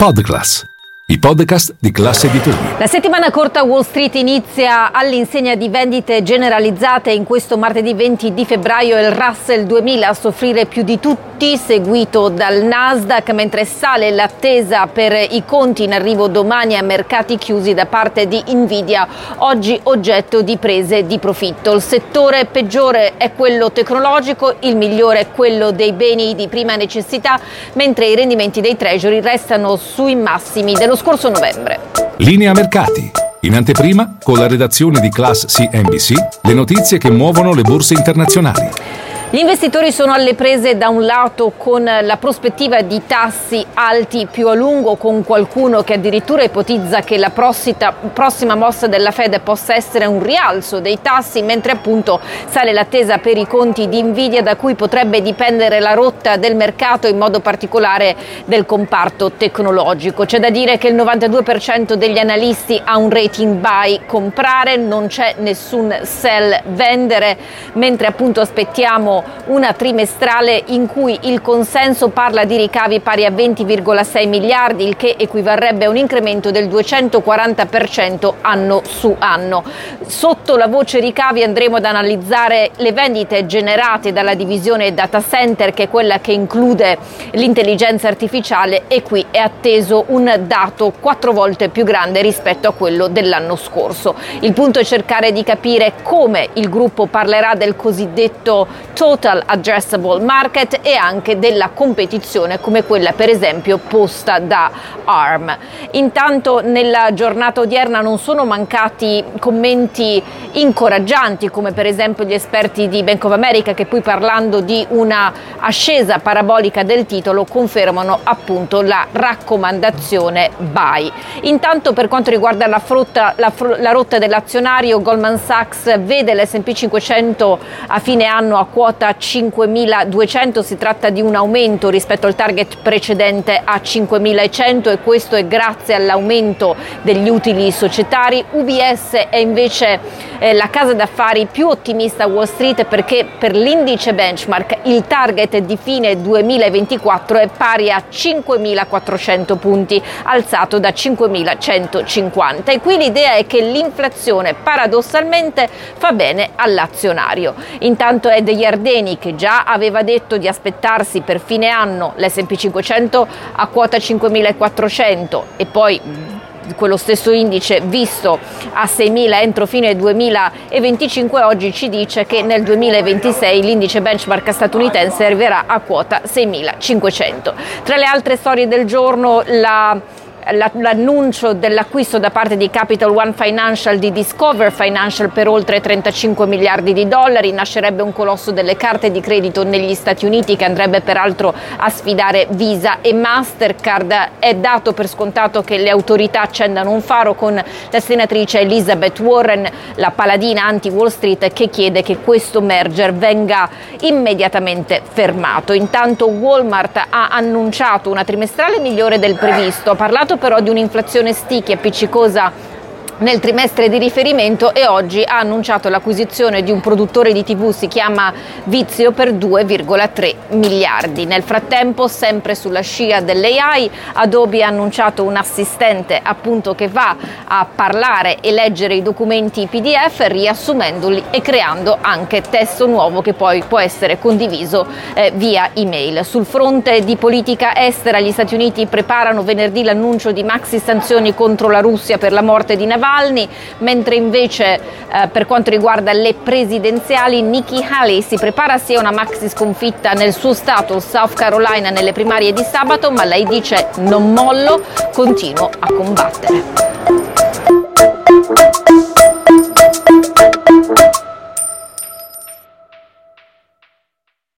Podclass, i podcast di classe editoriale. La settimana corta Wall Street inizia all'insegna di vendite generalizzate. In questo martedì 20 di febbraio il Russell 2000 a soffrire più di tutti seguito dal Nasdaq, mentre sale l'attesa per i conti in arrivo domani a mercati chiusi da parte di Nvidia, oggi oggetto di prese di profitto. Il settore peggiore è quello tecnologico, il migliore è quello dei beni di prima necessità, mentre i rendimenti dei treasury restano sui massimi dello scorso novembre. Linea mercati. In anteprima, con la redazione di Class CNBC, le notizie che muovono le borse internazionali. Gli investitori sono alle prese da un lato con la prospettiva di tassi alti più a lungo, con qualcuno che addirittura ipotizza che la prossima, prossima mossa della Fed possa essere un rialzo dei tassi, mentre appunto sale l'attesa per i conti di Nvidia da cui potrebbe dipendere la rotta del mercato, in modo particolare del comparto tecnologico. C'è da dire che il 92% degli analisti ha un rating buy comprare, non c'è nessun sell vendere, mentre appunto aspettiamo una trimestrale in cui il consenso parla di ricavi pari a 20,6 miliardi, il che equivarrebbe a un incremento del 240% anno su anno. Sotto la voce ricavi andremo ad analizzare le vendite generate dalla divisione data center, che è quella che include l'intelligenza artificiale e qui è atteso un dato quattro volte più grande rispetto a quello dell'anno scorso. Il punto è cercare di capire come il gruppo parlerà del cosiddetto total addressable market e anche della competizione come quella per esempio posta da ARM. Intanto nella giornata odierna non sono mancati commenti incoraggianti come per esempio gli esperti di Bank of America che poi parlando di una ascesa parabolica del titolo confermano appunto la raccomandazione buy. Intanto per quanto riguarda la, frutta, la, la rotta dell'azionario Goldman Sachs vede l'S&P 500 a fine anno a quota quota 5.200, si tratta di un aumento rispetto al target precedente a 5.100 e questo è grazie all'aumento degli utili societari. UBS è invece eh, la casa d'affari più ottimista a Wall Street perché per l'indice benchmark il target di fine 2024 è pari a 5.400 punti, alzato da 5.150 e qui l'idea è che l'inflazione paradossalmente fa bene all'azionario. Intanto è degli ardenni Ardeni che già aveva detto di aspettarsi per fine anno l'S&P 500 a quota 5400 e poi quello stesso indice visto a 6.000 entro fine 2025 oggi ci dice che nel 2026 l'indice benchmark statunitense arriverà a quota 6.500. Tra le altre storie del giorno la l'annuncio dell'acquisto da parte di Capital One Financial di Discover Financial per oltre 35 miliardi di dollari, nascerebbe un colosso delle carte di credito negli Stati Uniti che andrebbe peraltro a sfidare Visa e Mastercard. È dato per scontato che le autorità accendano un faro con la senatrice Elizabeth Warren, la paladina anti-Wall Street, che chiede che questo merger venga immediatamente fermato. Intanto Walmart ha annunciato una trimestrale migliore del previsto, ha parlato però di un'inflazione sticky appiccicosa nel trimestre di riferimento e oggi ha annunciato l'acquisizione di un produttore di TV, si chiama Vizio, per 2,3 miliardi. Nel frattempo, sempre sulla scia dell'AI, Adobe ha annunciato un assistente appunto che va a parlare e leggere i documenti PDF riassumendoli e creando anche testo nuovo che poi può essere condiviso eh, via email. Sul fronte di politica estera gli Stati Uniti preparano venerdì l'annuncio di maxi sanzioni contro la Russia per la morte di Navalny Navalny, mentre invece eh, per quanto riguarda le presidenziali Nikki Haley si prepara sia una maxi sconfitta nel suo stato South Carolina nelle primarie di sabato, ma lei dice non mollo, continuo a combattere.